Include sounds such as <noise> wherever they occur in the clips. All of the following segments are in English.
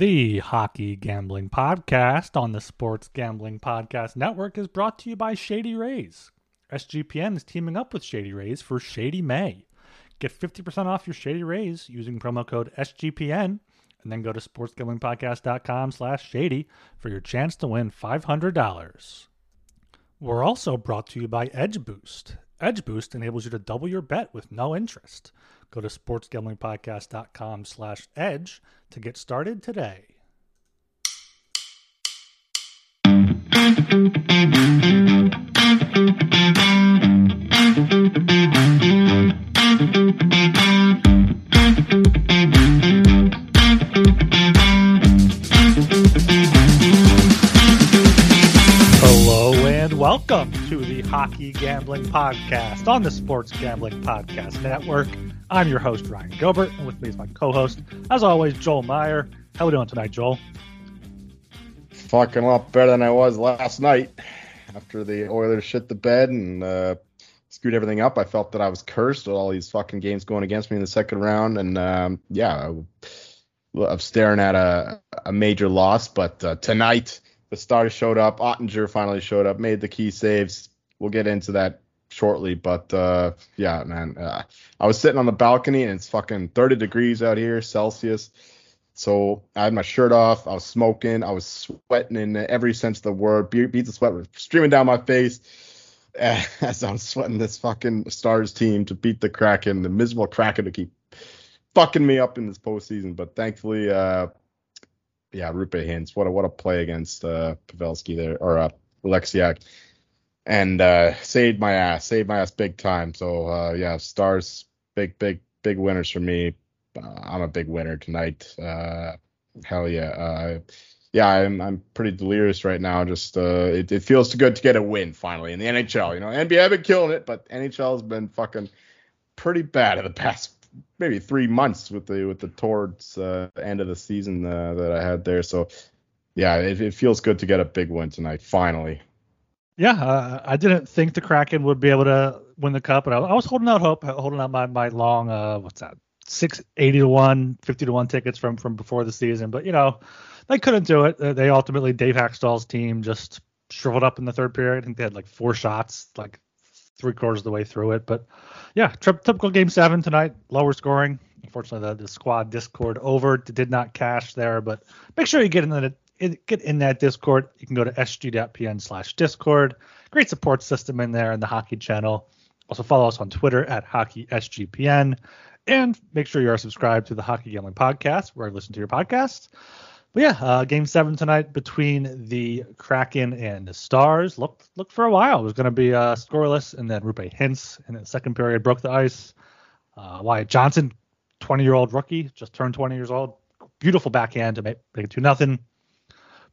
The Hockey Gambling Podcast on the Sports Gambling Podcast Network is brought to you by Shady Rays. SGPN is teaming up with Shady Rays for Shady May. Get 50% off your Shady Rays using promo code SGPN and then go to sportsgamblingpodcast.com slash shady for your chance to win $500. We're also brought to you by Edge Boost. Edge Boost enables you to double your bet with no interest. Go to sportsgamblingpodcast.com slash edge to get started today. Welcome to the Hockey Gambling Podcast on the Sports Gambling Podcast Network. I'm your host, Ryan Gilbert, and with me is my co-host, as always, Joel Meyer. How are we doing tonight, Joel? Fucking a lot better than I was last night. After the Oilers shit the bed and uh, screwed everything up, I felt that I was cursed with all these fucking games going against me in the second round, and um, yeah, I, I'm staring at a, a major loss. But uh, tonight, the stars showed up. Oettinger finally showed up, made the key saves. We'll get into that shortly, but uh, yeah, man, uh, I was sitting on the balcony and it's fucking 30 degrees out here Celsius. So I had my shirt off. I was smoking. I was sweating in every sense of the word. Be- beads of sweat were streaming down my face <laughs> as I'm sweating this fucking Stars team to beat the Kraken, the miserable Kraken to keep fucking me up in this postseason. But thankfully, uh, yeah, Roope Hintz, what a what a play against uh, Pavelski there or uh, Oleksiak, and uh, saved my ass, saved my ass big time. So uh, yeah, Stars, big big big winners for me. Uh, I'm a big winner tonight. Uh, hell yeah. Uh, yeah, I'm I'm pretty delirious right now. Just uh, it, it feels good to get a win finally in the NHL. You know, NBA have been killing it, but NHL has been fucking pretty bad in the <laughs> past maybe three months with the with the towards end of the season that I had there. So yeah, it, it, feels good to get a big win tonight finally. Yeah, uh, I didn't think the Kraken would be able to win the cup, but I, I was holding out hope, holding out my my long uh, what's that six eighty to one, 50 to one tickets from from before the season, but you know they couldn't do it. They ultimately Dave Hakstol's team just shriveled up in the third period. I think they had like four shots, like three quarters of the way through it, but yeah, typical game seven tonight, lower scoring. Unfortunately, the, the squad Discord over did not cash there, but make sure you get in the get in that Discord. You can go to sg.pn slash Discord. Great support system in there in the hockey channel. Also follow us on Twitter at hockeysgpn, and make sure you are subscribed to the Hockey Gambling Podcast where I listen to your podcast. But yeah, uh, game seven tonight between the Kraken and the Stars. Look, looked for a while. It was going to be uh, scoreless, and then Roope Hintz in the second period broke the ice. Uh, Wyatt Johnston, 20 year old rookie, just turned 20 years old. Beautiful backhand to make, make it two nothing.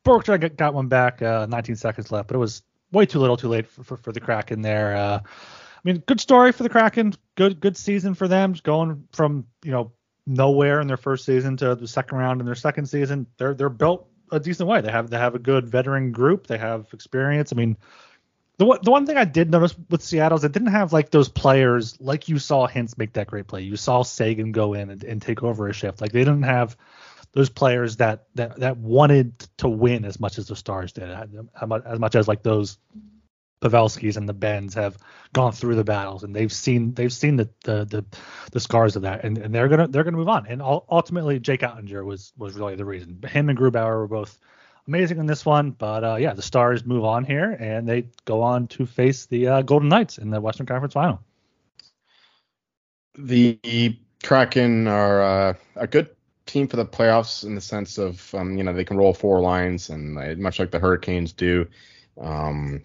Bork got one back, uh, 19 seconds left, but it was way too little, too late for, for, for the Kraken there. Uh, I mean, good story for the Kraken. Good good season for them. Just going from you know nowhere in their first season to the second round in their second season. They're they're built a decent way. They have they have a good veteran group. They have experience. I mean, the the one thing I did notice with Seattle is they didn't have like those players like you saw Hintz make that great play. You saw Seguin go in and, and take over a shift. Like they didn't have those players that that that wanted to win as much as the Stars did, as much as like those Pavelskis and the Benns have gone through the battles and they've seen they've seen the the the, the scars of that and, and they're gonna they're gonna move on. And ultimately Jake Oettinger was was really the reason. Him and Grubauer were both amazing in this one but uh, yeah the Stars move on here and they go on to face the uh, Golden Knights in the Western Conference Final. The Kraken are uh, a good team for the playoffs in the sense of um, you know they can roll four lines and much like the Hurricanes do. Um,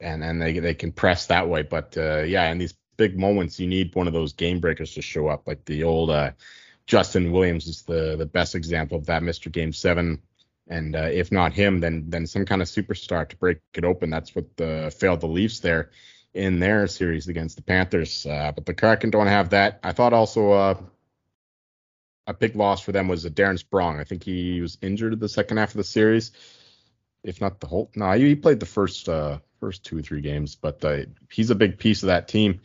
and and they they can press that way. But uh, yeah, in these big moments, you need one of those game breakers to show up. Like the old uh, Justin Williams is the the best example of that, Mr. Game Seven. And uh, if not him, then then some kind of superstar to break it open. That's what the, failed the Leafs there in their series against the Panthers. Uh, but the Kraken don't have that. I thought also uh, a big loss for them was Darren Sprong. I think he was injured the second half of the series, if not the whole. No, he played the first uh, first two or three games, but uh, he's a big piece of that team.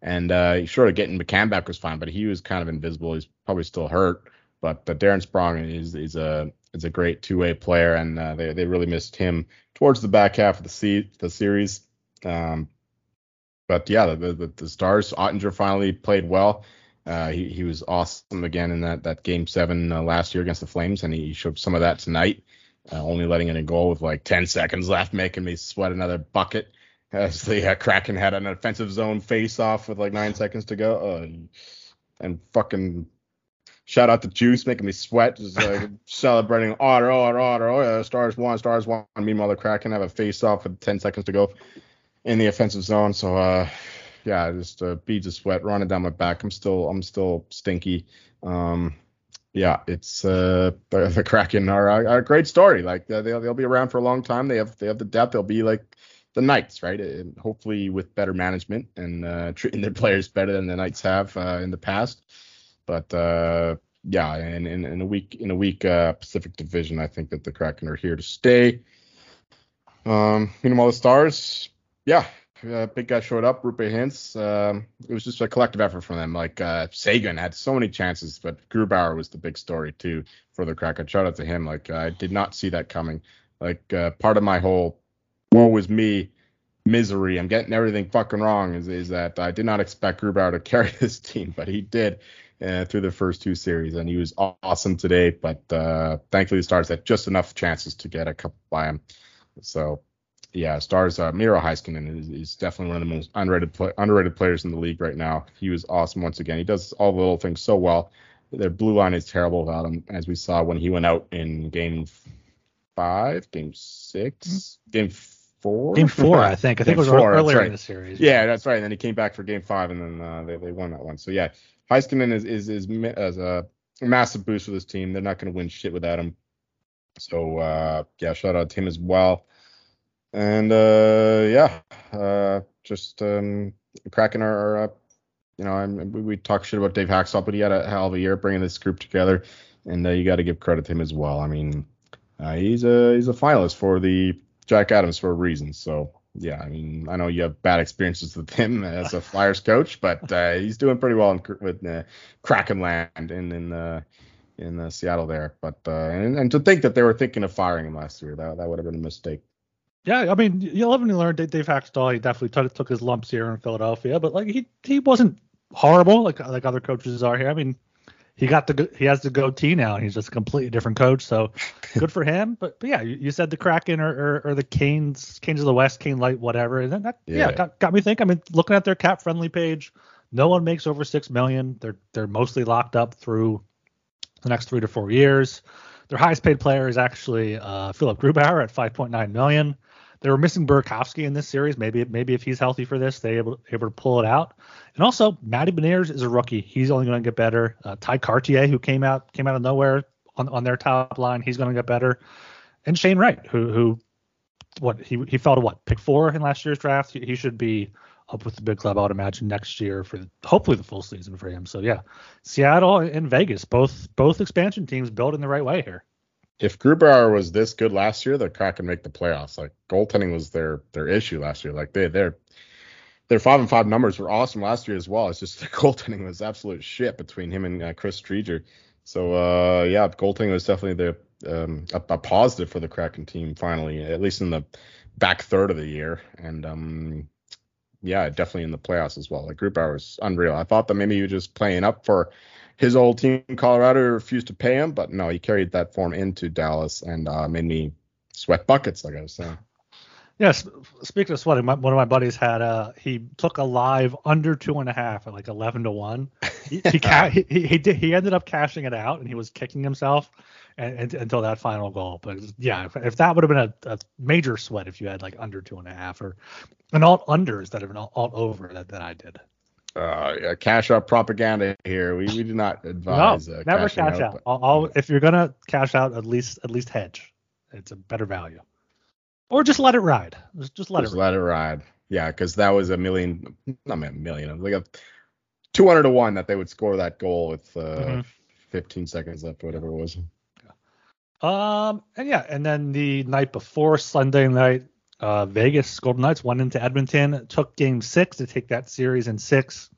And uh, of getting McCann back was fine, but he was kind of invisible. He's probably still hurt. But uh, Darren Sprong is is a is a great two way player, and uh, they they really missed him towards the back half of the se- the series. Um, but yeah, the, the, the Stars Oettinger finally played well. Uh, he he was awesome again in that that game seven uh, last year against the Flames, and he showed some of that tonight. Uh, only letting in a goal with like 10 seconds left, making me sweat another bucket <laughs> as the uh, Kraken had an offensive zone face off with like nine seconds to go. Uh, and fucking shout out to Juice making me sweat, just <laughs> like celebrating Otter, Otter, Otter, oh yeah, stars one, stars one. Meanwhile, the Kraken have a face off with 10 seconds to go in the offensive zone. So, uh, yeah, just uh, beads of sweat running down my back. I'm still, I'm still stinky. Um, yeah, it's uh, the, the Kraken are, are, a great story. Like they'll they'll be around for a long time. They have they have the depth. They'll be like the Knights, right? And hopefully with better management and uh, <laughs> treating their players better than the Knights have uh, in the past. But uh, yeah, and in, in, a week in a week uh, Pacific Division, I think that the Kraken are here to stay. Um, meanwhile, the Stars, yeah, uh, big guy showed up, Roope Hintz. Um, it was just a collective effort from them. Like uh, Seguin had so many chances, but Grubauer was the big story too for the Kraken. Shout out to him. Like I did not see that coming. Like uh, part of my whole woe was me misery. I'm getting everything fucking wrong. Is is that I did not expect Grubauer to <laughs> carry this team, but he did uh, through the first two series, and he was awesome today. But uh, thankfully, the Stars had just enough chances to get a couple by him. So yeah, Stars uh, Miro Heiskanen is, is, definitely one of the most underrated play, underrated players in the league right now. He was awesome once again. He does all the little things so well. Their blue line is terrible without him, as we saw when he went out in game five, game 6 mm-hmm. game four. Game four, I think. I think it was four, earlier right. in the series. Yeah, that's right. And then he came back for game five, and then uh, they, they won that one. So yeah, Heiskanen is is is, is a massive boost for this team. They're not going to win shit without him. So uh, yeah, shout out to him as well. And uh, yeah, uh, just um, are, are uh, you know, I'm, we, talk shit about Dave Hakstol, but he had a hell of a year bringing this group together, and uh, you got to give credit to him as well. I mean, uh, he's a he's a finalist for the Jack Adams for a reason. So yeah, I mean, I know you have bad experiences with him <laughs> as a Flyers coach, but uh, he's doing pretty well in, with uh, Kraken land in in in uh, Seattle there. But and, and to think that they were thinking of firing him last year, that that would have been a mistake. Yeah, I mean, you live and you learn. Dave Hakstol, he definitely took, took his lumps here in Philadelphia, but like he he wasn't horrible like like other coaches are here. I mean, he got the he has the goatee now, and he's just a completely different coach. So <laughs> good for him. But, but yeah, you, you, said the Kraken or, or, or, the Canes, Canes of the West, Kane Light, whatever. And then that yeah, yeah got, got me thinking. I mean, looking at their cap friendly page, no one makes over six million. They're they're mostly locked up through the next three to four years. Their highest paid player is actually uh, Philip Grubauer at 5.9 million. They were missing Burakovsky in this series. Maybe maybe if he's healthy for this, they able able to pull it out. And also, Matty Beniers is a rookie. He's only going to get better. Uh, Tye Kartye, who came out came out of nowhere on, on their top line, he's going to get better. And Shane Wright, who who what he he fell to what pick four in last year's draft. He, he should be up with the big club, I would imagine next year for hopefully the full season for him. So yeah, Seattle and Vegas, both both expansion teams built in the right way here if Grubauer was this good last year, the Kraken make the playoffs. Like goaltending was their their issue last year. Like they their their five and five numbers were awesome last year as well. It's just <laughs> the goaltending was absolute shit between him and uh, Chris Driedger. So uh, yeah, goaltending was definitely the um, a, a, positive for the Kraken team finally, at least in the back third of the year. And um, yeah, definitely in the playoffs as well. Like Grubauer was unreal. I thought that maybe he was just playing up for his old team, Colorado, refused to pay him, but no, he carried that form into Dallas and uh, made me sweat buckets, like I was saying. Yes, speaking of sweating, my, one of my buddies had uh he took a live under two and a half at like eleven to one. He he, <laughs> ca- he, he did he ended up cashing it out and he was kicking himself and, and, until that final goal. But yeah, if, if that would have been a, a, major sweat if you had like under two and a half or an alt unders that have been all, all over that, that I did uh, cash out propaganda here. We, we do not advise. No, uh, never cash out. out. I'll, I'll, if you're gonna cash out, at least at least hedge. It's a better value. Or just let it ride. Just, just let just it. Ride. let it ride. Yeah, because that was a million, not a million, like a 200 to one that they would score that goal with uh, mm-hmm. 15 seconds left, whatever it was. Um, and yeah, and then the night before Sunday night, uh, Vegas Golden Knights went into Edmonton, took game six to take that series in six.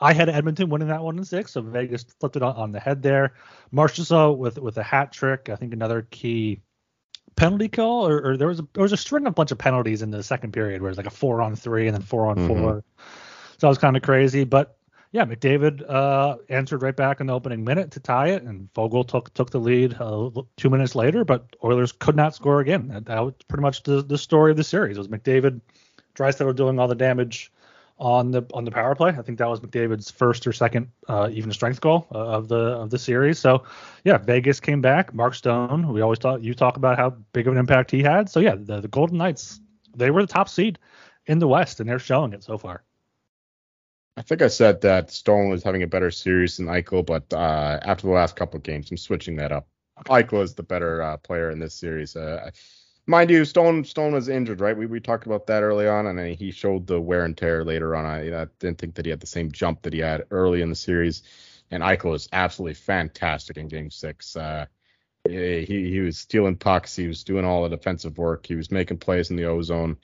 I had Edmonton winning that one in six, so Vegas flipped it on, on the head there. Marchessault with with a hat trick. I think another key penalty call, or, or, there was a, there was a string of bunch of penalties in the second period where it was like a four on three and then four on mm-hmm. four. So that was kind of crazy, but yeah, McDavid uh, answered right back in the opening minute to tie it, and Foegele took took the lead uh, two minutes later, but Oilers could not score again. That, that was pretty much the, the story of the series. It was McDavid, Draisaitl doing all the damage on the on the power play. I think that was McDavid's first or second uh, even strength goal uh, of the of the series. So yeah, Vegas came back. Mark Stone, we always talk you talk about how big of an impact he had. So yeah, the, the Golden Knights they were the top seed in the West, and they're showing it so far. I think I said that Stone was having a better series than Eichel, but uh, after the last couple of games, I'm switching that up. Eichel is the better uh, player in this series. Uh, mind you, Stone Stone was injured, right? We we talked about that early on, and he showed the wear and tear later on. I, I didn't think that he had the same jump that he had early in the series. And Eichel was absolutely fantastic in Game Six. Uh, he he was stealing pucks. He was doing all the defensive work. He was making plays in the ozone.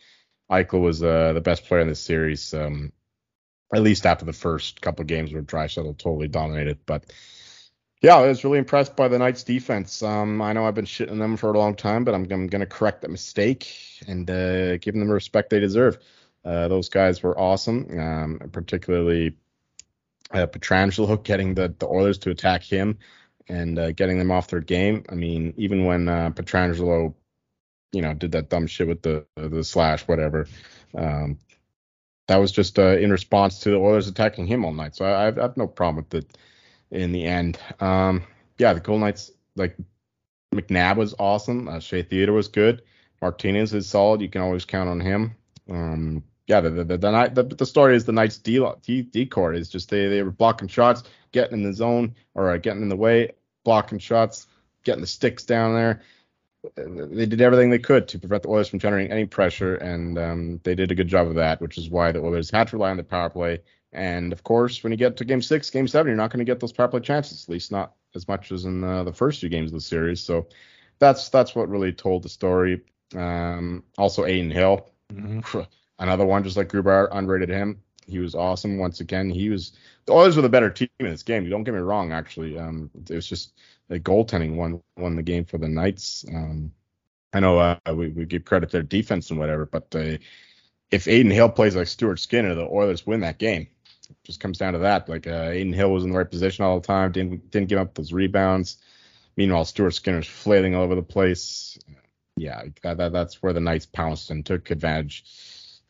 Eichel was uh, the best player in the series. Um, at least after the first couple games where Draisaitl totally dominated. But yeah, I was really impressed by the Knights defense. Um, I know I've been shitting them for a long time, but I'm, I'm going to correct that mistake and uh, give them the respect they deserve. Uh, those guys were awesome, um, particularly uh, Pietrangelo <laughs> getting the, the Oilers to attack him and uh, getting them off their game. I mean, even when uh, Pietrangelo, you know, did that dumb shit with the the slash, whatever. Um, that was just uh, in response to the Oilers attacking him all night. So I, I, have, I have, no problem with it in the end. Um, yeah, the Golden Knights like McNabb was awesome. Uh, Shea Theodore was good. Martinez is solid. You can always count on him. Um, yeah, the the, the, the, the story is the Knights D, D, D court is just they, they were blocking shots, getting in the zone or uh, getting in the way, blocking shots, getting the sticks down there they did everything they could to prevent the Oilers from generating any pressure, and um, they did a good job of that, which is why the Oilers had to rely on the power play. And of course, when you get to Game Six, Game Seven, you're not going to get those power play chances, at least not as much as in uh, the first few games of the series. So that's that's what really told the story. Um, also, Adin Hill, mm-hmm. <laughs> another one just like Grubauer, unrated him. He was awesome once again. He was the Oilers were the better team in this game. You don't get me wrong. Actually, um, it was just the goaltending won won the game for the Knights. Um, I know uh, we, we give credit to their defense and whatever, but uh, if Adin Hill plays like Stuart Skinner, the Oilers win that game. It just comes down to that. Like uh, Adin Hill was in the right position all the time, didn't didn't give up those rebounds. Meanwhile, Stuart Skinner's flailing all over the place. Yeah, that, that, that's where the Knights pounced and took advantage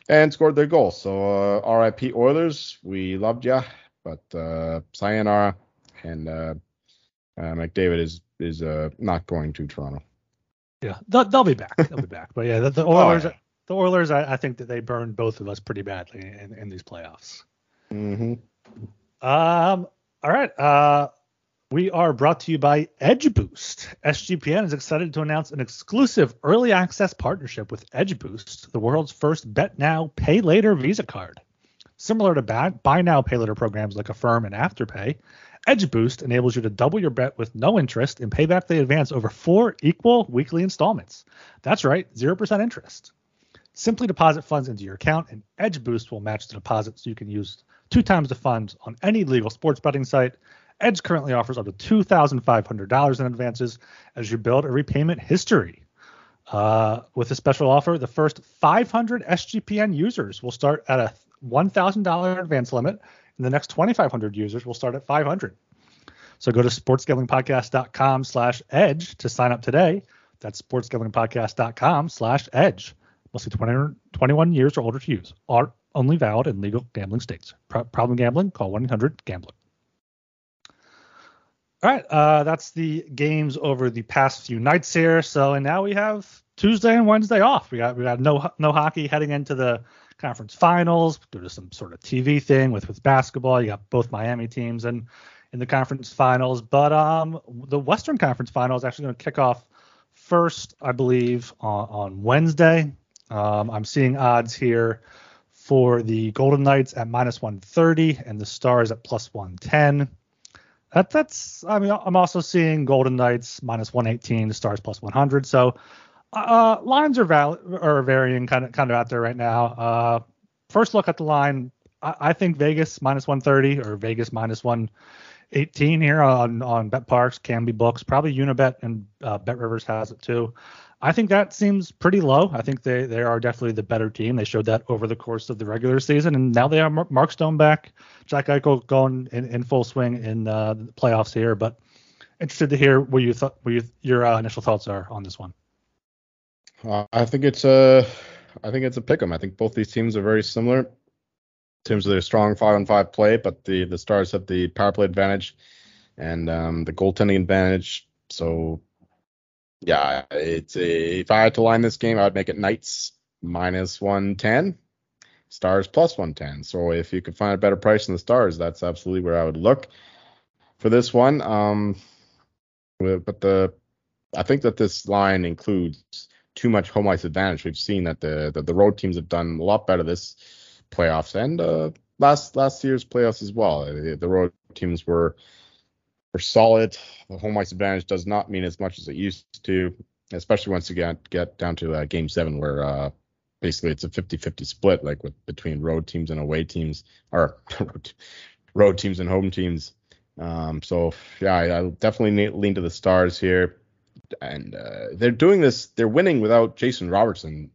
and scored their goal. So uh, RIP Oilers, we loved ya, but uh, sayonara and uh, McDavid is is uh, not going to Toronto. Yeah, they'll, they'll be back. They'll be back. But yeah, the, the <laughs> Oilers, oh, yeah. the Oilers, I, I, think that they burned both of us pretty badly in, in these playoffs. Mm-hmm. Um. All right. Uh, we are brought to you by Edge Boost. SGPN is excited to announce an exclusive early access partnership with Edge Boost, the world's first bet now, pay later Visa card. Similar to buy now, pay later programs like Affirm and Afterpay, Edge Boost enables you to double your bet with no interest and pay back the advance over four equal weekly installments. That's right, 0% interest. Simply deposit funds into your account, and Edge Boost will match the deposit so you can use two times the funds on any legal sports betting site. Edge currently offers up to $2,500 in advances as you build a repayment history. Uh, with a special offer, the first 500 SGPN users will start at a $1,000 advance limit and the next 2,500 users will start at 500. So go to sportsgamblingpodcast.com slash edge to sign up today. That's sportsgamblingpodcast.com slash edge. Must be 20, 21 years or older to use. Are only valid in legal gambling states. Pro- problem gambling? Call 1-800-GAMBLER. All right, uh, that's the games over the past few nights here. So, and now we have Tuesday and Wednesday off. We got we got no no hockey heading into the conference finals due to some sort of TV thing with with basketball. You got both Miami teams and in the conference finals, but um, the Western Conference final is actually going to kick off first, I believe, on, on Wednesday. Um, I'm seeing odds here for the Golden Knights at minus 130 and the Stars at plus 110. That, that's I mean I'm also seeing Golden Knights minus 118, the Stars plus 100. So uh, lines are val- are varying kind of kind of out there right now. Uh, first look at the line I, I think Vegas minus 130 or Vegas minus 118 here on on BetParx, can be books, probably Unibet and uh, Bet Rivers has it too. I think that seems pretty low. I think they, they are definitely the better team. They showed that over the course of the regular season, and now they have Mark Stone back, Jack Eichel going in, in full swing in uh, the playoffs here. But interested to hear what you thought, what you, your uh, initial thoughts are on this one. Uh, I think it's a, I think it's a pick 'em. I think both these teams are very similar in terms of their strong five on five play, but the the Stars have the power play advantage and um, the goaltending advantage. So yeah, it's a, if I had to line this game, I would make it Knights minus 110, Stars plus 110. So if you could find a better price than the Stars, that's absolutely where I would look for this one. Um, but the I think that this line includes too much home ice advantage. We've seen that the the, the road teams have done a lot better this playoffs and uh, last last year's playoffs as well. The, road teams were are solid. The home ice advantage does not mean as much as it used to, especially once you get get down to uh, game seven where uh, basically it's a 50-50 split like with between road teams and away teams or <laughs> road teams and home teams. Um, so yeah, I, I definitely lean to the stars here, and uh, they're doing this. They're winning without Jason Robertson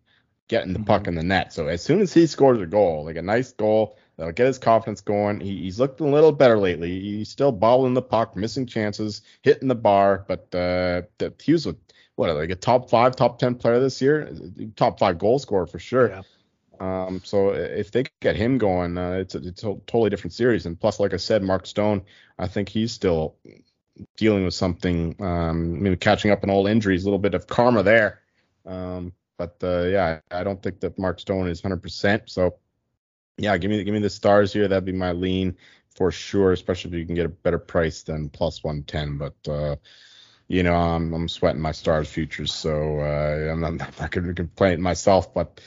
getting the mm-hmm. puck in the net. So as soon as he scores a goal, like a nice goal, That'll get his confidence going. He, he's looked a little better lately. He's still bobbling the puck, missing chances, hitting the bar, but uh, he was a, what like a top five, top ten player this year, top five goal scorer for sure. Yeah. Um, so if they get him going, uh, it's, a, it's a totally different series. And plus, like I said, Mark Stone, I think he's still dealing with something, um, maybe catching up on old injuries, a little bit of karma there. Um, but uh, yeah, I don't think that Mark Stone is 100%. So yeah, give me give me the stars here. That'd be my lean for sure, especially if you can get a better price than plus 110. But uh, you know, I'm I'm sweating my stars futures, so uh, I'm, <laughs> I'm not going to complain myself. But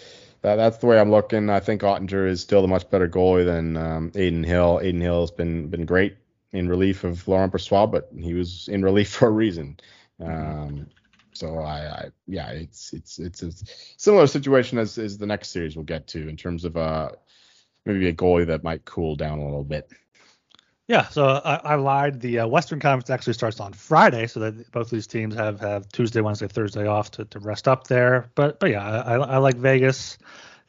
that, that's the way I'm looking. I think Oettinger is still the much better goalie than um, Adin Hill. Adin Hill has been been great in relief of Laurent Brossoit, but he was in relief <laughs> for a reason. Um, so I, I, yeah, it's it's it's a similar situation as, as the next series we'll get to in terms of uh maybe a goalie that might cool down a little bit. Yeah, so I, I lied. The uh, Western Conference actually starts on Friday, so that both these teams have, have Tuesday, Wednesday, Thursday off to, to rest up there. But but yeah, I, I like Vegas.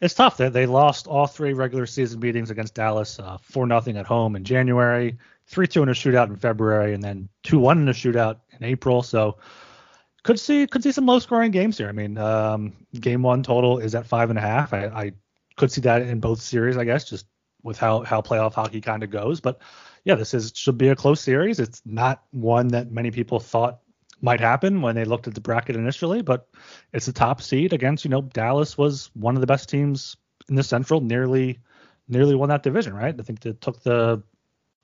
It's tough. They they lost all three regular season meetings against Dallas, uh, four uh, nothing at home in January, three two in a shootout in February, and then two one in a shootout in April. So could see could see some low scoring games here. I mean, um, game one total is at five and a half. I, I could see that in both series, I guess, just with how how playoff hockey kind of goes. But yeah, this is should be a close series. It's not one that many people thought might happen when they looked at the bracket initially, but it's a top seed against you know Dallas was one of the best teams in the Central, nearly nearly won that division, right? I think they took the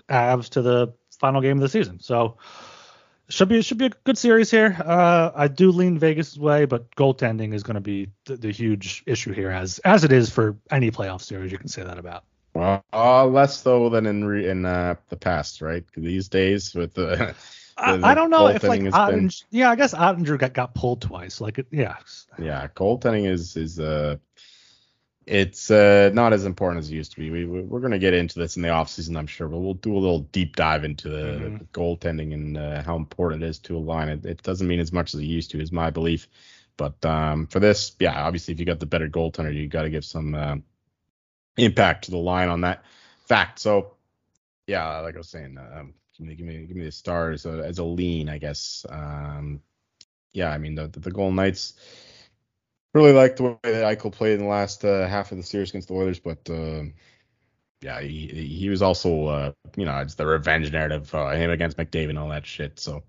Avs to the final game of the season. So should be should be a good series here. Uh, I do lean Vegas' way, but goaltending is going to be the, the, huge issue here, as as it is for any playoff series. You can say that about. Well, uh, less so than in re, in uh, the past, right? These days with the. <laughs> the I, I, don't know if like been, yeah, I guess Oettinger got, got pulled twice. Like it, yeah. Yeah, goaltending is is uh it's uh, not as important as it used to be. We, we're going to get into this in the offseason, I'm sure, but we'll do a little deep dive into the, mm-hmm. the goaltending and uh, how important it is to a line. It, it, doesn't mean as much as it used to, is my belief. But um, for this, yeah, obviously, if you got the better goaltender, you got to give some uh, impact to the line on that fact. So, yeah, like I was saying, um, give me give me give me the stars as a, as a lean, I guess. Um, yeah, I mean the the, the Golden Knights really liked the way that Eichel played in the last uh, half of the series against the Oilers, but uh, yeah, he he was also uh, you know it's the revenge narrative, uh, him against McDavid and all that shit. So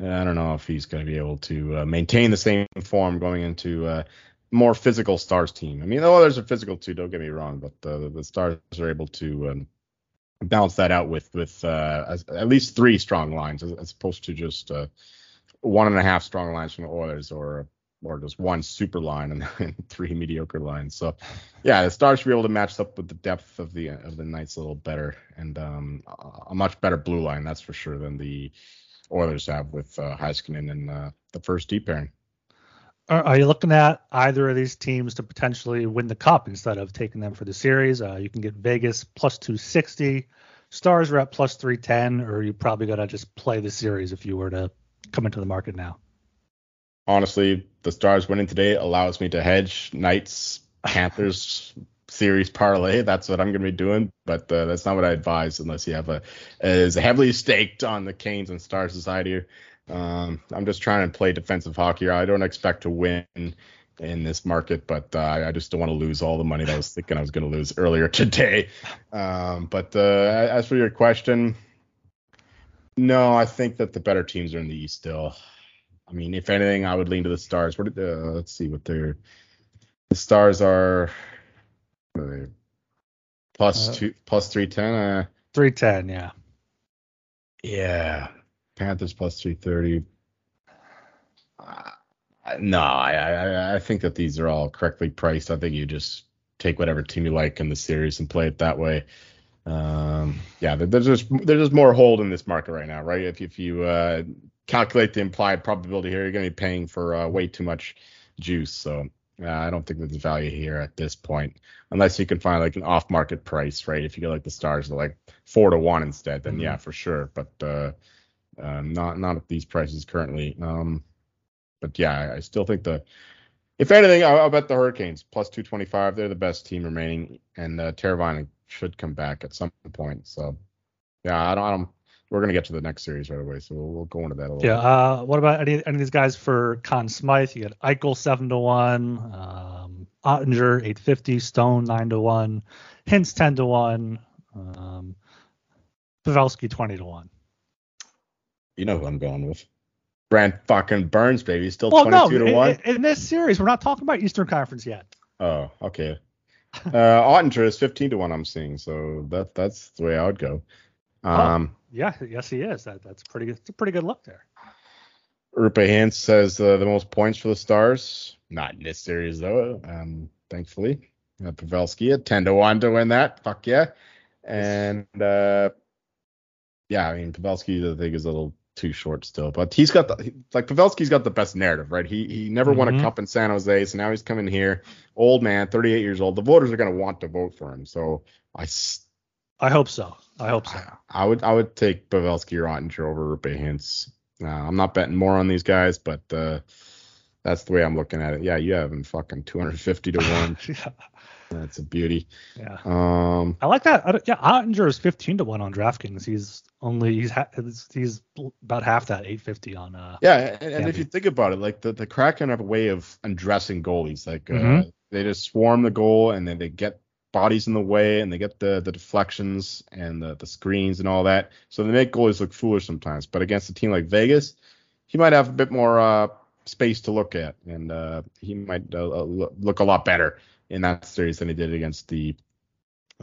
I don't know if he's going to be able to uh, maintain the same form going into uh, more physical Stars team. I mean, the Oilers are physical too. Don't get me wrong, but the, the Stars are able to um, balance that out with with at least three strong lines as, as opposed to just one and a half strong lines from the Oilers or or just one super line and, and, <laughs> three mediocre lines. So yeah, the Stars should be able to match up with the depth of the of the Knights a little better and um, a much better blue line, that's for sure, than the Oilers have with uh, Heiskanen and uh, the first deep pairing. Are, are, you looking at either of these teams to potentially win the cup instead of taking them for the series? Uh, you can get Vegas plus 260, Stars are at plus 310, or you probably got to just play the series if you were to come into the market now. Honestly, the Stars winning today allows me to hedge Knights Panthers <laughs> series parlay. That's what I'm going to be doing, but uh, that's not what I advise unless you have a is heavily staked on the Canes and Star Society. Um, I'm just trying to play defensive hockey. I don't expect to win in this market, but uh, I just don't want to lose all the money that I was thinking I was going to lose earlier <laughs> today. Um, but uh, as for your question, no, I think that the better teams are in the East still. I mean, if anything, I would lean to the Stars. What? Uh, let's see what their the Stars are. are plus uh, two, plus three ten. Uh, three ten, yeah. Yeah, Panthers plus three thirty. Uh, no, I, I I think that these are all correctly priced. I think you just take whatever team you like in the series and play it that way. Um, yeah, there's just there's just more hold in this market right now, right? If if you uh, calculate the implied probability here, you're going to be paying for uh, way too much juice. So uh, I don't think there's value here at this point, unless you can find like an off-market price, right? If you get like the stars are like four to one instead, then mm-hmm. yeah, for sure. But uh, uh, not not at these prices currently. Um, but yeah, I still think the if anything, I'll, I'll, bet the Hurricanes plus 225. They're the best team remaining, and uh, should come back at some point. So yeah, I don't. I don't we're gonna get to the next series right away, so we'll, we'll go into that a little. Yeah. Uh, what about any, any of these guys for Conn Smythe? You got Eichel seven to one, um, Oettinger eight fifty, Stone nine to one, Hintz ten to one, um, Pavelski twenty to one. You know who I'm going with. Brent fucking Burns, baby. Still well, 22 no, to 1. In, in this series, we're not talking about Eastern Conference yet. Oh, okay. <laughs> uh, Oettinger is 15 to 1, I'm seeing. So that that's the way I would go. Um, yeah, yes, he is. That That's pretty It's a pretty good look there. Roope Hintz says uh, the most points for the Stars. Not in this series, though, um, thankfully. Uh, Pavelski at 10 to 1 to win that. Fuck yeah. And uh, yeah, I mean, Pavelski, I think, is a little too short still. But he's got the like Pavelski's got the best narrative, right? He he never mm-hmm. won a mm-hmm. cup in San Jose, so now he's coming here, old man, 38 years old. The voters are going to want to vote for him. So I I hope so. I hope so. I, I would I would take Pavelski or Oettinger over Hintz. Uh, I'm not betting more on these guys, but uh, that's the way I'm looking at it. Yeah, you have him fucking 250 to one. <laughs> yeah. That's a beauty. Yeah. Um, I like that. I, yeah, Oettinger is 15 to one on DraftKings. He's only he's ha- he's about half that 850 on. Uh, yeah, and, and if you think about it, like the the Kraken have a way of undressing goalies. Like uh, mm-hmm. they just swarm the goal and then they get bodies in the way and they get the the deflections and the the screens and all that. So they make goalies look foolish sometimes. But against a team like Vegas, he might have a bit more uh, space to look at, and uh, he might uh, uh look a lot better in that series than he did against the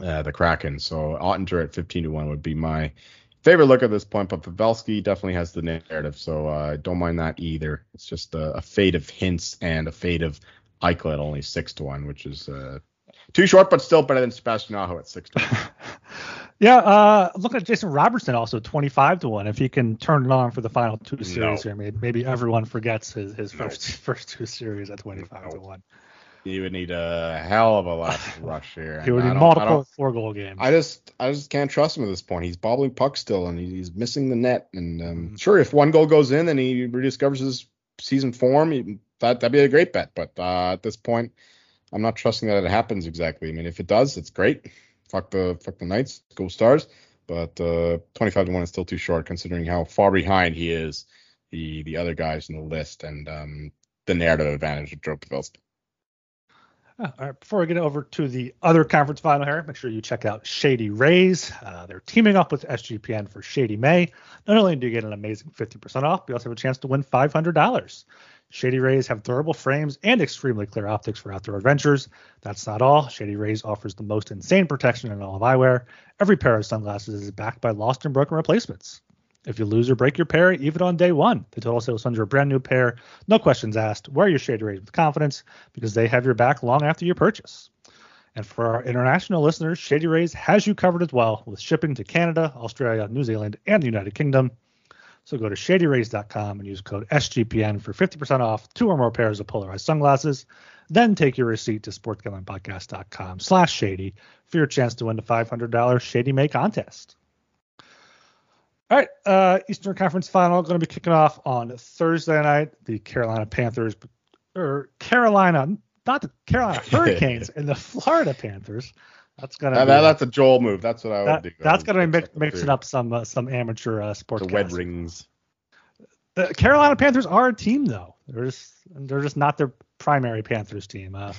uh, the Kraken. So Oettinger at 15 to one would be my favorite look at this point. But Pavelski definitely has the narrative, so uh, I don't mind that either. It's just a, a fade of Hintz and a fade of Eichel at only six to one, which is too short, but still better than Sebastian Aho at six to one. <laughs> yeah, uh, look at Jason Robertson also 25 to one. If he can turn it on for the final two series no. here, maybe, maybe everyone forgets his, his first no. <laughs> first two series at 25 no. to one. He would need a hell of a lot <sighs> rush here. he would need multiple four goal games. I just I just can't trust him at this point. He's bobbling pucks still, and he's missing the net. And um, mm-hmm. sure, if one goal goes in and he rediscovers his season form, he, that that'd be a great bet. But uh, at this point, I'm not trusting that it happens exactly. I mean, if it does, it's great. Fuck the fuck the Knights, go Stars. But uh, 25 to one is still too short considering how far behind he is the the other guys in the list and um, the narrative advantage of Joe Pavelski. All right, before we get over to the other conference final here, make sure you check out Shady Rays. Uh, they're teaming up with SGPN for Shady May. Not only do you get an amazing 50% off, but you also have a chance to win $500. Shady Rays have durable frames and extremely clear optics for outdoor adventures. That's not all. Shady Rays offers the most insane protection in all of eyewear. Every pair of sunglasses is backed by lost and broken replacements. If you lose or break your pair, even on day one, the total sale sends you a brand new pair. No questions asked. Wear your Shady Rays with confidence because they have your back long after your purchase. And for our international listeners, Shady Rays has you covered as well with shipping to Canada, Australia, New Zealand, and the United Kingdom. So go to shadyrays.com and use code SGPN for 50% off two or more pairs of polarized sunglasses. Then take your receipt to sportsgamblingpodcast.com slash shady for your chance to win the $500 Shady May contest. All right, uh, Eastern Conference Final going to be kicking off on Thursday night. The Carolina Panthers, or Carolina, not the Carolina <laughs> Hurricanes, and the Florida Panthers. That's gonna that, be, that's a Joel move. That's what I would that, do. that's gonna be mix mix, mixing up some uh, some amateur uh, sports. the wed rings. The Carolina Panthers are a team though. They're just they're just not their primary Panthers team. Uh,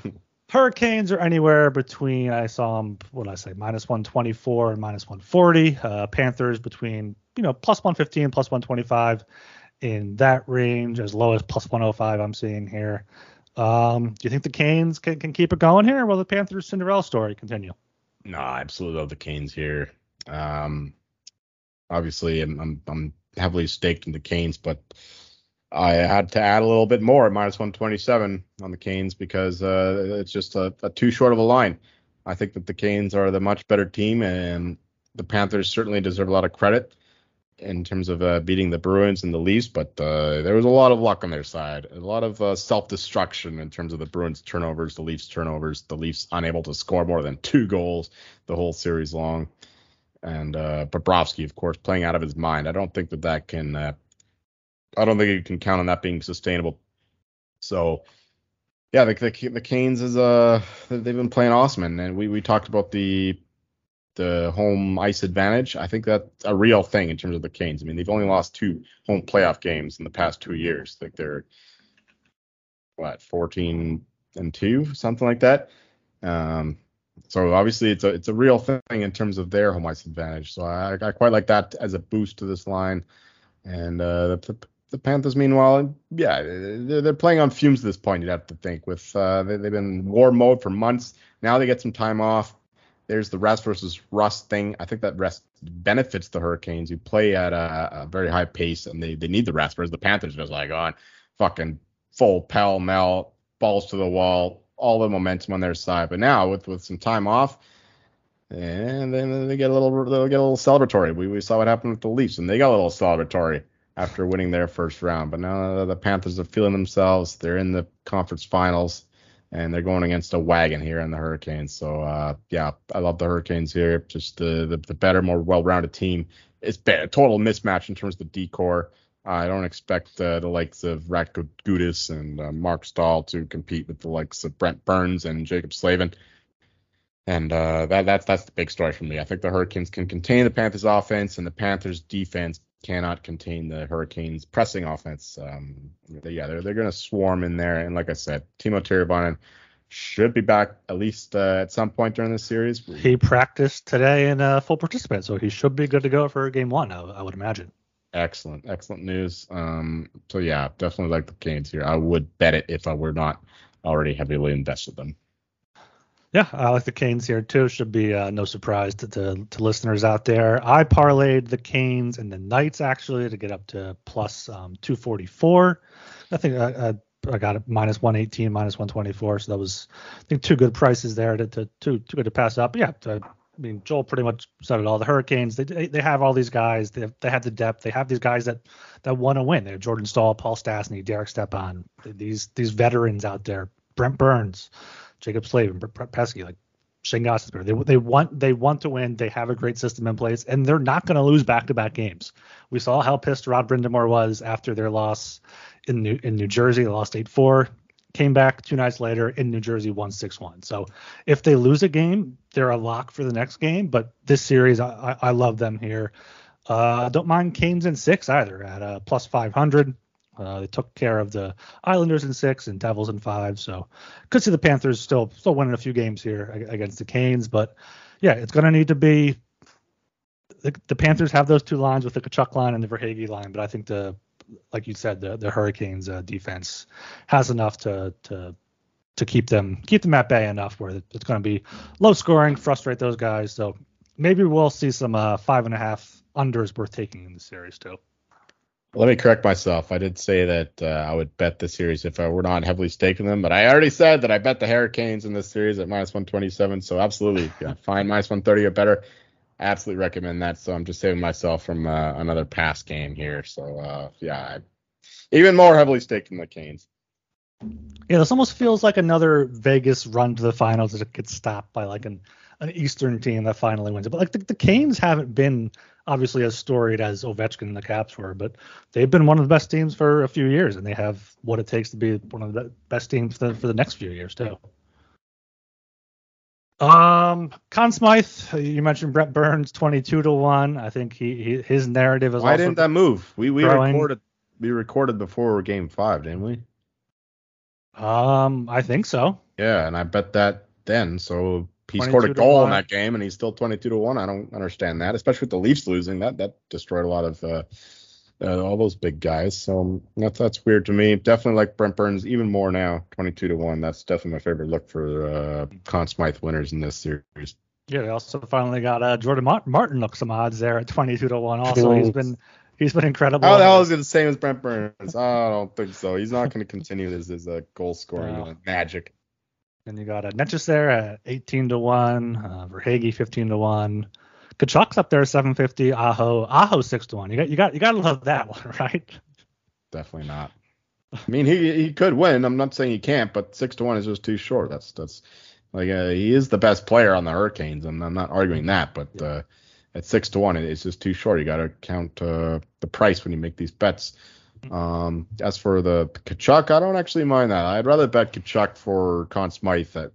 <laughs> Hurricanes are anywhere between I saw them what did I say minus 124 and minus 140. Uh, Panthers between you know plus 115 plus 125 in that range as low as plus 105 I'm seeing here. Um, do you think the Canes can, can keep it going here? Will the Panthers Cinderella story continue? No, I absolutely love the Canes here. Um, obviously, I'm, I'm I'm heavily staked in the Canes, but I had to add a little bit more at minus 127 on the Canes because uh, it's just a, a too short of a line. I think that the Canes are the much better team, and the Panthers certainly deserve a lot of credit in terms of uh, beating the Bruins and the Leafs, but uh, there was a lot of luck on their side, a lot of uh, self-destruction in terms of the Bruins turnovers, the Leafs turnovers, the Leafs unable to score more than two goals the whole series long, and uh, Bobrovsky, of course, playing out of his mind. I don't think that that can, uh, I don't think you can count on that being sustainable. So. Yeah, the, the the Canes is uh they've been playing awesome, and, and we we talked about the the home ice advantage. I think that's a real thing in terms of the Canes. I mean, they've only lost two home playoff games in the past two years. Like they're what 14 and two, something like that. Um, so obviously it's a it's a real thing in terms of their home ice advantage. So I, I quite like that as a boost to this line. And uh, the, the, the Panthers, meanwhile, yeah, they're, they're playing on fumes at this point. You'd have to think with uh, they, they've been in war mode for months. Now they get some time off there's the rest versus rust thing. I think that rest benefits the Hurricanes who play at a, a very high pace and they, they need the rest. Whereas the Panthers just like on fucking full pell mell, balls to the wall, all the momentum on their side. But now with with some time off, and then they get a little they'll get a little celebratory. We we saw what happened with the Leafs and they got a little celebratory after winning their first round. But now the Panthers are feeling themselves. They're in the conference finals and they're going against a wagon here in the Hurricanes. So uh, yeah, I love the Hurricanes here. Just the the, the better, more well-rounded team. It's a total mismatch in terms of the decor. I don't expect uh, the likes of Radko Gudas and uh, Marc Staal to compete with the likes of Brent Burns and Jaccob Slavin. And uh, that that's that's the big story for me. I think the Hurricanes can contain the Panthers' offense, and the Panthers' defense cannot contain the Hurricanes' pressing offense. Um, yeah, they're they're going to swarm in there, and like I said, Timo Teravainen should be back at least uh, at some point during this series. He practiced today in a full participant, so he should be good to go for game one. I, I would imagine. Excellent, excellent news. Um, so yeah, definitely like the Canes here. I would bet it if I were not already heavily invested them. Yeah, I like the Canes here too. Should be uh, no surprise to, to, to listeners out there. I parlayed the Canes and the Knights actually to get up to plus, um, 244. I think I, I, I got it minus 118, minus 124. So that was I think two good prices there to, to too good to pass up. But yeah, to, I mean Joel pretty much said it all. The Hurricanes they they have all these guys. They have, they have the depth. They have these guys that that want to win. They have Jordan Staal, Paul Stastny, Derek Stepan. These these veterans out there. Brent Burns. Jaccob Slavin, Pesky, like Shane Gostisbehere. They they want they want to win. They have a great system in place, and they're not going to lose back to back games. We saw how pissed Rod Brind'Amour was after their loss in New in New Jersey. They lost eight four. Came back two nights later in New Jersey, won six one. So if they lose a game, they're a lock for the next game. But this series, I, I, I love them here. Uh, don't mind Canes in six either at uh, plus 500. Uh, they took care of the Islanders in six and Devils in five, so could see the Panthers still still winning a few games here against the Canes. But yeah, it's going to need to be the, the, Panthers have those two lines with the Tkachuk line and the Verhaeghe line, but I think the like you said, the the Hurricanes uh, defense has enough to to to keep them keep them at bay enough where it's going to be low scoring, frustrate those guys. So maybe we'll see some uh, five and a half unders worth taking in the series too. Let me correct myself. I did say that uh, I would bet the series if I were not heavily staking them, but I already said that I bet the Hurricanes in this series at minus 127. So absolutely, yeah, fine minus 130 or better. absolutely recommend that. So I'm just saving myself from uh, another pass game here. So uh, yeah, I, even more heavily staked in the Canes. Yeah, this almost feels like another Vegas run to the finals that gets stopped by like an an Eastern team that finally wins it. But like the, the Canes haven't been obviously as storied as Ovechkin and the Caps were, but they've been one of the best teams for a few years, and they have what it takes to be one of the best teams for the, for the next few years too. Um, Conn Smythe, you mentioned Brent Burns, twenty-two to one. I think he, he his narrative is. Why didn't that move? We we growing. recorded we recorded before Game Five, didn't we? Um, I think so. Yeah, and I bet that then. So he scored a goal in that game, and he's still 22 to one. I don't understand that, especially with the Leafs losing. That that destroyed a lot of uh, uh, all those big guys. So um, that's that's weird to me. Definitely like Brent Burns even more now, 22 to one. That's definitely my favorite look for uh, Conn Smythe winners in this series. Yeah, they also finally got uh, Jordan Martinook some odds there at twenty-two to one. Also, he's been he's been incredible. How the hell is it the same as Brent Burns? I don't think so. He's not going to continue his his uh, goal scoring No. magic. And you got a Necas there at 18 to 1, uh, Verhaeghe 15 to 1. Tkachuk's up there 750, Aho, Aho 6 to 1. You got you got you got to love that one, <laughs> right? Definitely not. I mean, he he could win. I'm not saying he can't, but six to one is just too short. That's that's like uh, he is the best player on the Hurricanes, and I'm not arguing that. But uh, at six to one, it's just too short. You got to count uh, the price when you make these bets. Um, as for the Tkachuk, I don't actually mind that. I'd rather bet Tkachuk for Conn Smythe at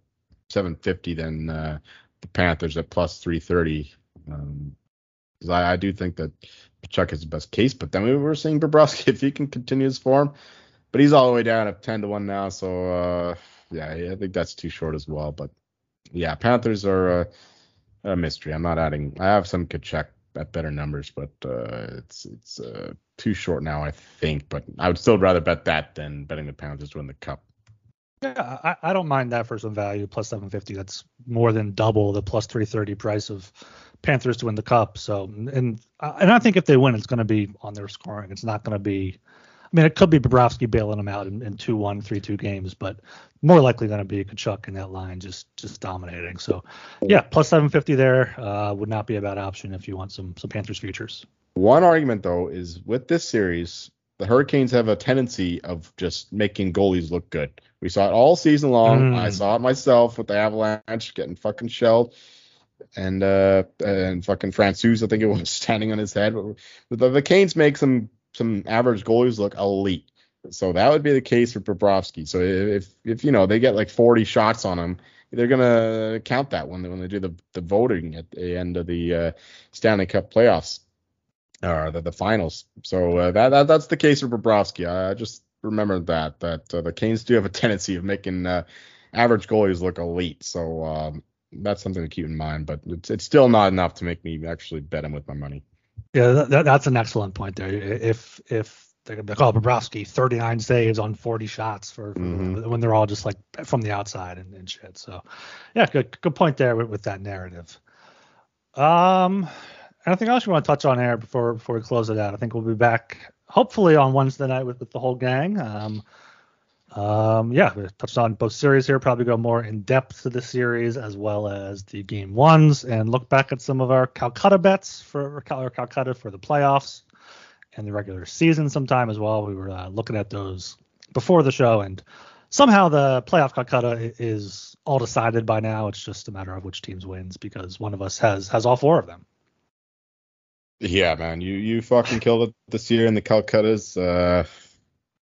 750 than uh, the Panthers at plus 330. Um, 'cause I, I do think that Tkachuk is the best case, but then we were seeing Bobrovsky <laughs> if he can continue his form, but he's all the way down at 10 to 1 now. So, uh, yeah, I think that's too short as well. But yeah, Panthers are uh, a mystery. I'm not adding, I have some Tkachuk at better numbers, but uh, it's it's uh, too short now, I think. But I would still rather bet that than betting the Panthers to win the cup. Yeah, I, I don't mind that for some value. Plus 750, that's more than double the plus 330 price of Panthers to win the cup. So, and and I think if they win, it's going to be on their scoring. It's not going to be. I mean, it could be Bobrovsky bailing them out in, in 2-1, 3-2 games, but more likely going to be Tkachuk in that line just just dominating. So, yeah, plus 750 there uh, would not be a bad option if you want some some Panthers futures. One argument though is with this series, the Hurricanes have a tendency of just making goalies look good. We saw it all season long. Mm. I saw it myself with the Avalanche getting fucking shelled. And uh and fucking Francouz, I think it was <laughs> standing on his head. But the, the Canes make some some average goalies look elite. So that would be the case for Bobrovsky. So if if you know they get like 40 shots on him, they're gonna count that when they when they do the the voting at the end of the uh, Stanley Cup playoffs or the, the finals. So uh, that, that that's the case for Bobrovsky. I, I just remember that that uh, the Canes do have a tendency of making uh, average goalies look elite. So um, that's something to keep in mind. But it's it's still not enough to make me actually bet him with my money. Yeah, that, that, that's an excellent point there. If if they call Bobrovsky 39 saves on 40 shots for, for Mhm. when they're all just like from the outside and, and shit. So yeah, good good point there with, with that narrative. Um, anything else you want to touch on here before before we close it out? I think we'll be back hopefully on Wednesday night with, with the whole gang. Um, um, yeah, we touched on both series here. Probably go more in depth to the series as well as the game ones, and look back at some of our Calcutta bets for or Calcutta for the playoffs and the regular season sometime as well. We were uh, looking at those before the show, and somehow the playoff Calcutta is all decided by now. It's just a matter of which teams wins because one of us has has all four of them. Yeah, man, you you fucking killed it this year in the Calcuttas. Uh,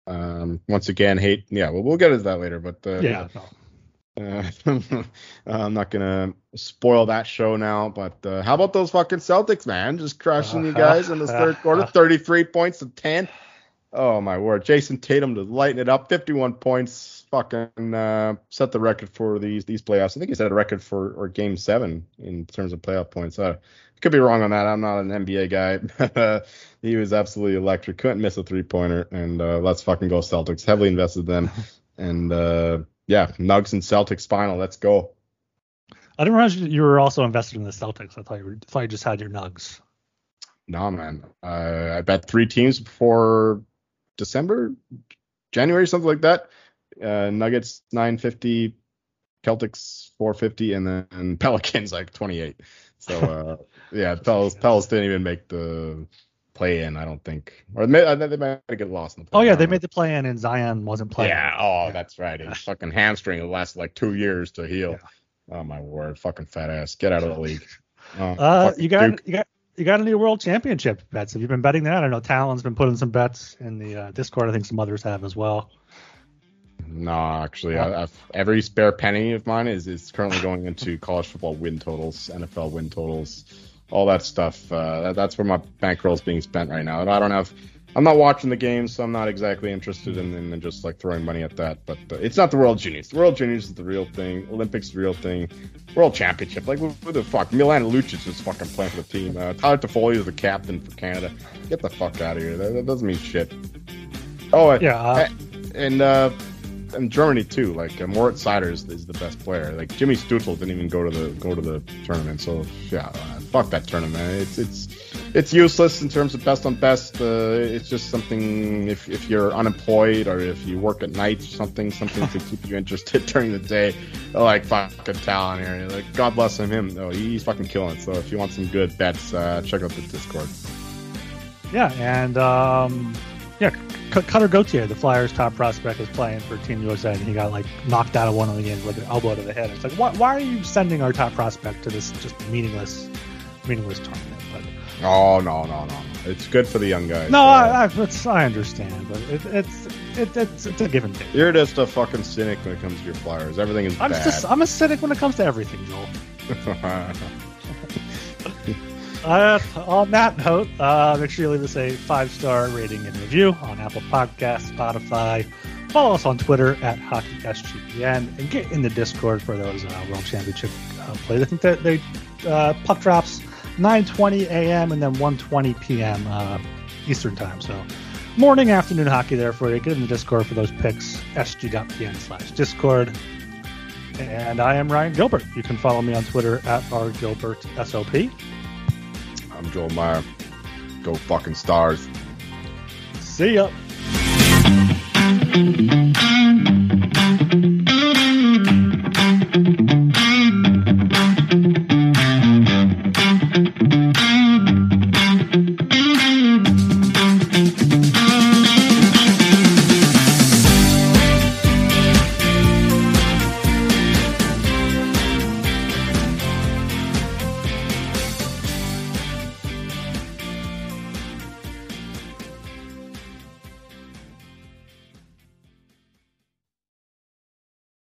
um, once again, hate. Yeah, well, we'll get into that later. But uh, yeah. Uh, <laughs> I'm not gonna spoil that show now, but uh, how about those fucking Celtics, man? Just crushing you guys in the third quarter, <laughs> 33 points to 10. Oh my word, Jayson Tatum to lighten it up, 51 points, fucking uh, set the record for these these playoffs. I think he set a record for or Game Seven in terms of playoff points. Uh, could be wrong on that. I'm not an NBA guy. <laughs> he was absolutely electric. Couldn't miss a three pointer. And uh, let's fucking go Celtics. Heavily invested them. And uh, yeah, Nugs and Celtics final. Let's go. I didn't realize you were also invested in the Celtics. I thought you were, thought you just had your Nugs. No man, uh, I bet three teams before December, January, something like that. Uh, Nuggets 950, Celtics 450, and then <laughs> Pelicans like 28. So uh, <laughs> yeah, Pels Pels didn't even make the play in. I don't think, or they, may, they might get lost in the. Play. Oh yeah, they made the play in, and Zion wasn't playing. Yeah. Oh, that's right. His <laughs> fucking hamstring it lasted like two years to heal. Yeah. Oh my word, fucking fat ass, get out of the league. Oh, uh, you got Duke. you got you got a new world championship bets. Have you been betting that? I know Talon's been putting some bets in the uh, Discord. I think some others have as well. No, actually, I, I've, every spare penny of mine is is currently going into <laughs> college football win totals, NFL win totals, all that stuff. Uh, that, that's where my bankroll is being spent right now. And I don't have I'm not watching the games, so I'm not exactly interested in, in just like throwing money at that. But uh, it's not the World Juniors. The World Juniors is the real thing. Olympics is the real thing. World Championship, like what, the fuck? Milan Lucic is fucking playing for the team. Uh, Tyler Toffoli is the captain for Canada. Get the fuck out of here. That, that doesn't mean shit. Oh yeah, uh, and uh, and Germany too. Like uh, Moritz Seider is, is, the best player. Like Jimmy Stützle didn't even go to the go to the tournament. So yeah, uh, fuck that tournament. It's it's it's useless in terms of best on best. Uh, it's just something if, if you're unemployed or if you work at night or something, something to <laughs> keep you interested <laughs> during the day. Like fucking Talon here, like God bless him. Him, oh, he's fucking killing. So if you want some good bets, uh, check out the Discord. Yeah, and um, yeah, C- Cutter Gauthier, the Flyers' top prospect, is playing for Team USA, and he got like knocked out of one of the games with an elbow to the head. It's like, why, why are you sending our top prospect to this just meaningless, meaningless tournament? Oh no no no! It's good for the young guys. No, I, I, I understand, but it, it's it, it's it's a give and take. You're just a fucking cynic when it comes to your Flyers. Everything is I'm bad. Just, I'm a cynic when it comes to everything, Joel. <laughs> uh, on that note, uh, make sure you leave us a five star rating and review on Apple Podcasts, Spotify. Follow us on Twitter at HockeySGPN and get in the Discord for those uh, World Championship uh, plays. I think that they uh, puck drops 9:20 a.m. and then 1:20 p.m. Uh, Eastern time. So morning, afternoon hockey there for you. Get in the Discord for those picks. sg.pn slash Discord. And I am Ryan Gilbert. You can follow me on Twitter at rgilbertsop. I'm Joel Meyer. Go fucking stars. See ya.